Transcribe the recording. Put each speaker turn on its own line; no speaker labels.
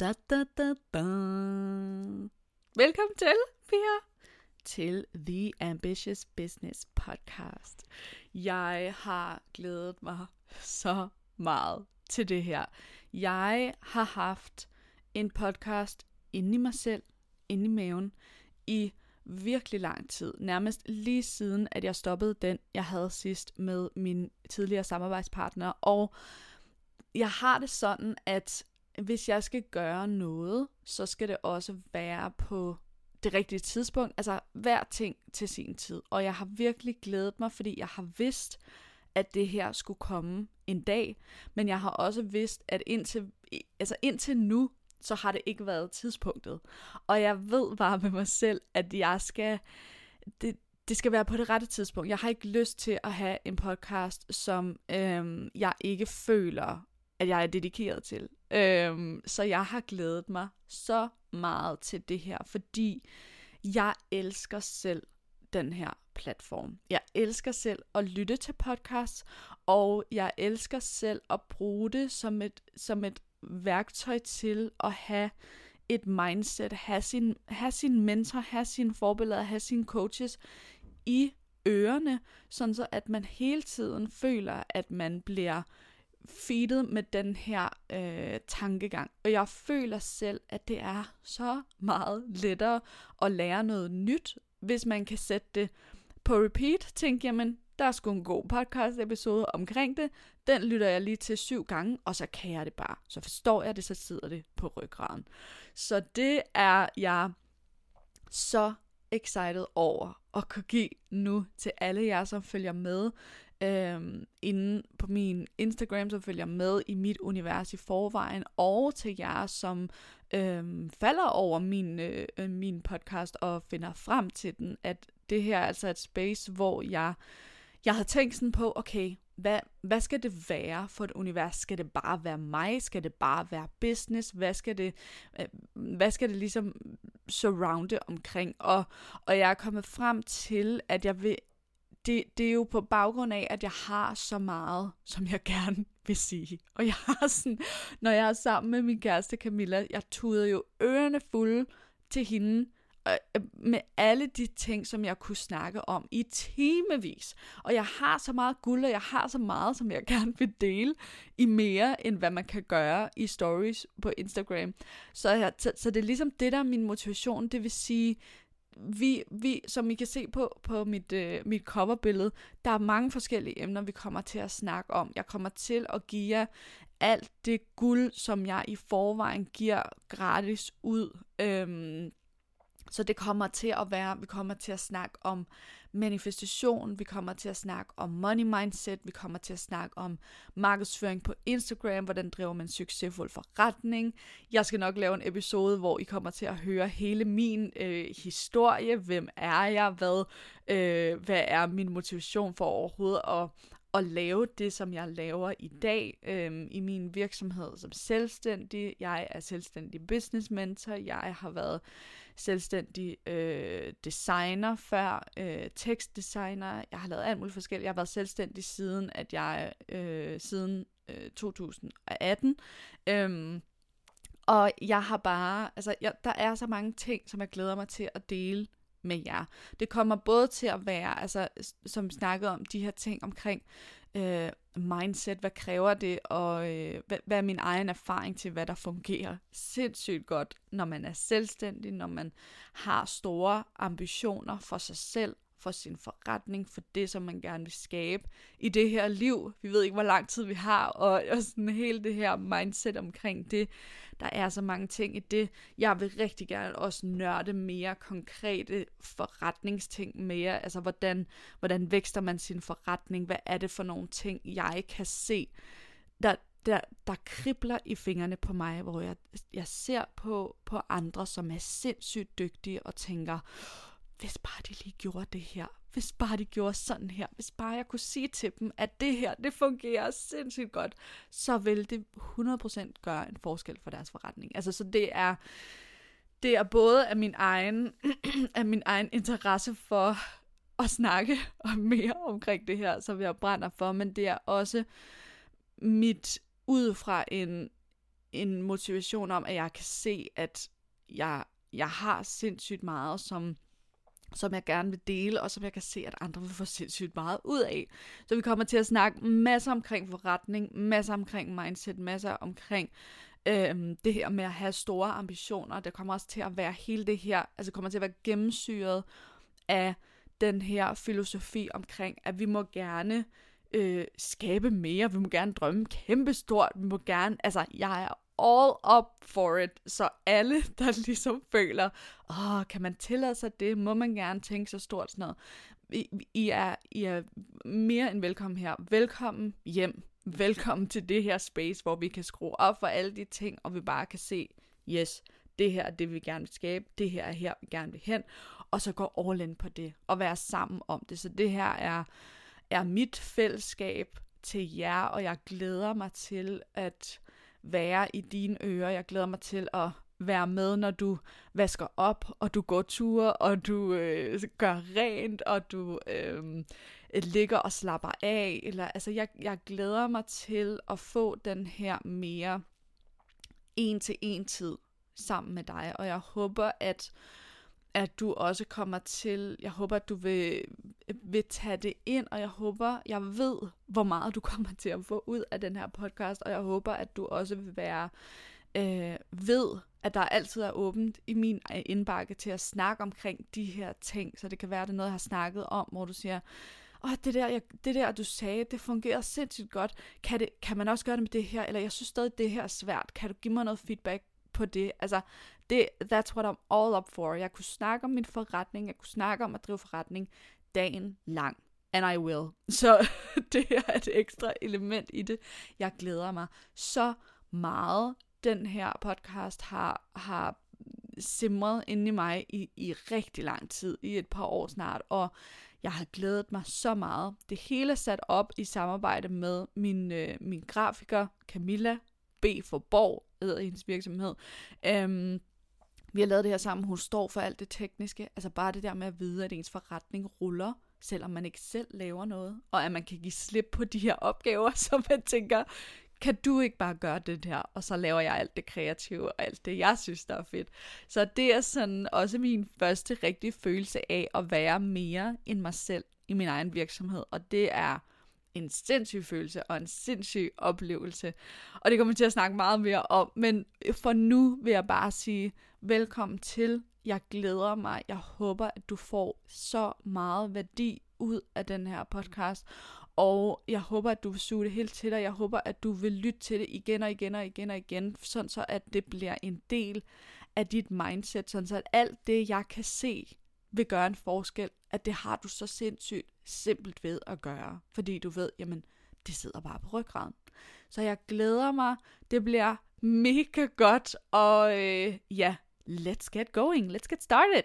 Da, da, da, da. Velkommen til, Pia, til The Ambitious Business Podcast. Jeg har glædet mig så meget til det her. Jeg har haft en podcast inde i mig selv, inde i maven, i virkelig lang tid. Nærmest lige siden, at jeg stoppede den, jeg havde sidst med min tidligere samarbejdspartner. Og jeg har det sådan, at hvis jeg skal gøre noget, så skal det også være på det rigtige tidspunkt. Altså hver ting til sin tid. Og jeg har virkelig glædet mig, fordi jeg har vidst, at det her skulle komme en dag. Men jeg har også vidst, at indtil, altså indtil nu, så har det ikke været tidspunktet. Og jeg ved bare med mig selv, at jeg skal... Det, det skal være på det rette tidspunkt. Jeg har ikke lyst til at have en podcast, som øhm, jeg ikke føler, at jeg er dedikeret til. Øhm, så jeg har glædet mig så meget til det her, fordi jeg elsker selv den her platform. Jeg elsker selv at lytte til podcasts, og jeg elsker selv at bruge det som et, som et værktøj til at have et mindset, have sin, have sin mentor, have sine forbilleder, have sine coaches i ørerne, sådan så at man hele tiden føler, at man bliver feedet med den her øh, tankegang. Og jeg føler selv, at det er så meget lettere at lære noget nyt, hvis man kan sætte det på repeat. Tænk, jamen, der er sgu en god podcast episode omkring det. Den lytter jeg lige til syv gange, og så kan jeg det bare. Så forstår jeg det, så sidder det på ryggraden. Så det er jeg så excited over at kunne give nu til alle jer, som følger med øhm, inde på min Instagram, som følger med i mit univers i forvejen, og til jer, som øhm, falder over min, øh, øh, min podcast og finder frem til den, at det her er altså et space, hvor jeg, jeg havde tænkt sådan på, okay, hvad, hvad skal det være for et univers? Skal det bare være mig? Skal det bare være business? Hvad skal det, øh, hvad skal det ligesom surrounde omkring? Og, og jeg er kommet frem til, at jeg vil det, det er jo på baggrund af, at jeg har så meget, som jeg gerne vil sige. Og jeg har sådan, når jeg er sammen med min kæreste Camilla, jeg tuder jo ørerne fulde til hende, øh, med alle de ting, som jeg kunne snakke om i timevis. Og jeg har så meget guld, og jeg har så meget, som jeg gerne vil dele i mere, end hvad man kan gøre i stories på Instagram. Så, jeg, så, så det er ligesom det, der er min motivation. Det vil sige, vi, vi, som I kan se på, på mit, øh, mit coverbillede, der er mange forskellige emner, vi kommer til at snakke om. Jeg kommer til at give jer alt det guld, som jeg i forvejen giver gratis ud. Øhm, så det kommer til at være, vi kommer til at snakke om manifestation, vi kommer til at snakke om money mindset, vi kommer til at snakke om markedsføring på Instagram, hvordan driver man succesfuld forretning. Jeg skal nok lave en episode, hvor I kommer til at høre hele min øh, historie, hvem er jeg, hvad, øh, hvad er min motivation for overhovedet at, at lave det, som jeg laver i dag øh, i min virksomhed som selvstændig. Jeg er selvstændig business mentor. Jeg har været selvstændig øh, designer før, øh, tekstdesigner. Jeg har lavet alt muligt forskelligt. Jeg har været selvstændig siden, at jeg øh, siden øh, 2018. Øhm, og jeg har bare, altså jeg, der er så mange ting, som jeg glæder mig til at dele med jer. Det kommer både til at være, altså som vi snakkede om, de her ting omkring øh, mindset, hvad kræver det, og øh, hvad, hvad er min egen erfaring til, hvad der fungerer sindssygt godt, når man er selvstændig, når man har store ambitioner for sig selv, for sin forretning, for det, som man gerne vil skabe i det her liv. Vi ved ikke, hvor lang tid vi har, og, og sådan hele det her mindset omkring det. Der er så mange ting i det. Jeg vil rigtig gerne også nørde mere konkrete forretningsting mere. Altså, hvordan, hvordan vækster man sin forretning? Hvad er det for nogle ting, jeg kan se, der, der, der kribler i fingrene på mig, hvor jeg, jeg ser på, på andre, som er sindssygt dygtige og tænker, hvis bare de lige gjorde det her, hvis bare de gjorde sådan her, hvis bare jeg kunne sige til dem, at det her, det fungerer sindssygt godt, så vil det 100% gøre en forskel for deres forretning. Altså, så det er, det er både af min egen, af min egen interesse for at snakke om mere omkring det her, som jeg brænder for, men det er også mit ud fra en en motivation om, at jeg kan se, at jeg, jeg har sindssygt meget, som som jeg gerne vil dele, og som jeg kan se, at andre vil få sindssygt meget ud af. Så vi kommer til at snakke masser omkring forretning, masser omkring mindset, masser omkring øhm, det her med at have store ambitioner. Det kommer også til at være hele det her, altså kommer til at være gennemsyret af den her filosofi omkring, at vi må gerne øh, skabe mere, vi må gerne drømme kæmpestort, vi må gerne, altså jeg er all up for it. Så alle, der ligesom føler, åh, kan man tillade sig det? Må man gerne tænke så stort sådan noget? I, I, er, I er mere end velkommen her. Velkommen hjem. Velkommen til det her space, hvor vi kan skrue op for alle de ting, og vi bare kan se, yes, det her er det, vi gerne vil skabe, det her er her, vi gerne vil hen, og så gå all in på det, og være sammen om det. Så det her er, er mit fællesskab til jer, og jeg glæder mig til at være i dine ører. Jeg glæder mig til at være med, når du vasker op, og du går ture, og du øh, gør rent, og du øh, ligger og slapper af. Eller, altså, jeg, jeg glæder mig til at få den her mere en-til-en tid sammen med dig, og jeg håber, at at du også kommer til, jeg håber, at du vil, vil tage det ind, og jeg håber, jeg ved, hvor meget du kommer til at få ud af den her podcast, og jeg håber, at du også vil være øh, ved, at der altid er åbent i min øh, indbakke til at snakke omkring de her ting, så det kan være, at det er noget, jeg har snakket om, hvor du siger, åh, det der, jeg, det der, du sagde, det fungerer sindssygt godt. Kan, det, kan man også gøre det med det her? Eller jeg synes stadig, det her er svært. Kan du give mig noget feedback på det? Altså, det, that's what I'm all up for. Jeg kunne snakke om min forretning, jeg kunne snakke om at drive forretning dagen lang. And I will. Så det er et ekstra element i det. Jeg glæder mig så meget. Den her podcast har, har simret inde i mig i, i rigtig lang tid, i et par år snart, og jeg har glædet mig så meget. Det hele er sat op i samarbejde med min, øh, min grafiker Camilla B. Forborg, hedder hendes virksomhed. Øhm, vi har lavet det her sammen, hun står for alt det tekniske. Altså bare det der med at vide, at ens forretning ruller, selvom man ikke selv laver noget. Og at man kan give slip på de her opgaver, som man tænker, kan du ikke bare gøre det her? Og så laver jeg alt det kreative og alt det, jeg synes, der er fedt. Så det er sådan også min første rigtige følelse af at være mere end mig selv i min egen virksomhed. Og det er en sindssyg følelse og en sindssyg oplevelse. Og det kommer til at snakke meget mere om. Men for nu vil jeg bare sige, velkommen til. Jeg glæder mig. Jeg håber, at du får så meget værdi ud af den her podcast. Og jeg håber, at du vil suge det helt til dig. Jeg håber, at du vil lytte til det igen og igen og igen og igen, sådan så at det bliver en del af dit mindset, sådan så at alt det, jeg kan se, vil gøre en forskel, at det har du så sindssygt simpelt ved at gøre. Fordi du ved, jamen, det sidder bare på ryggraden. Så jeg glæder mig. Det bliver mega godt. Og øh, ja, let's get going. Let's get started.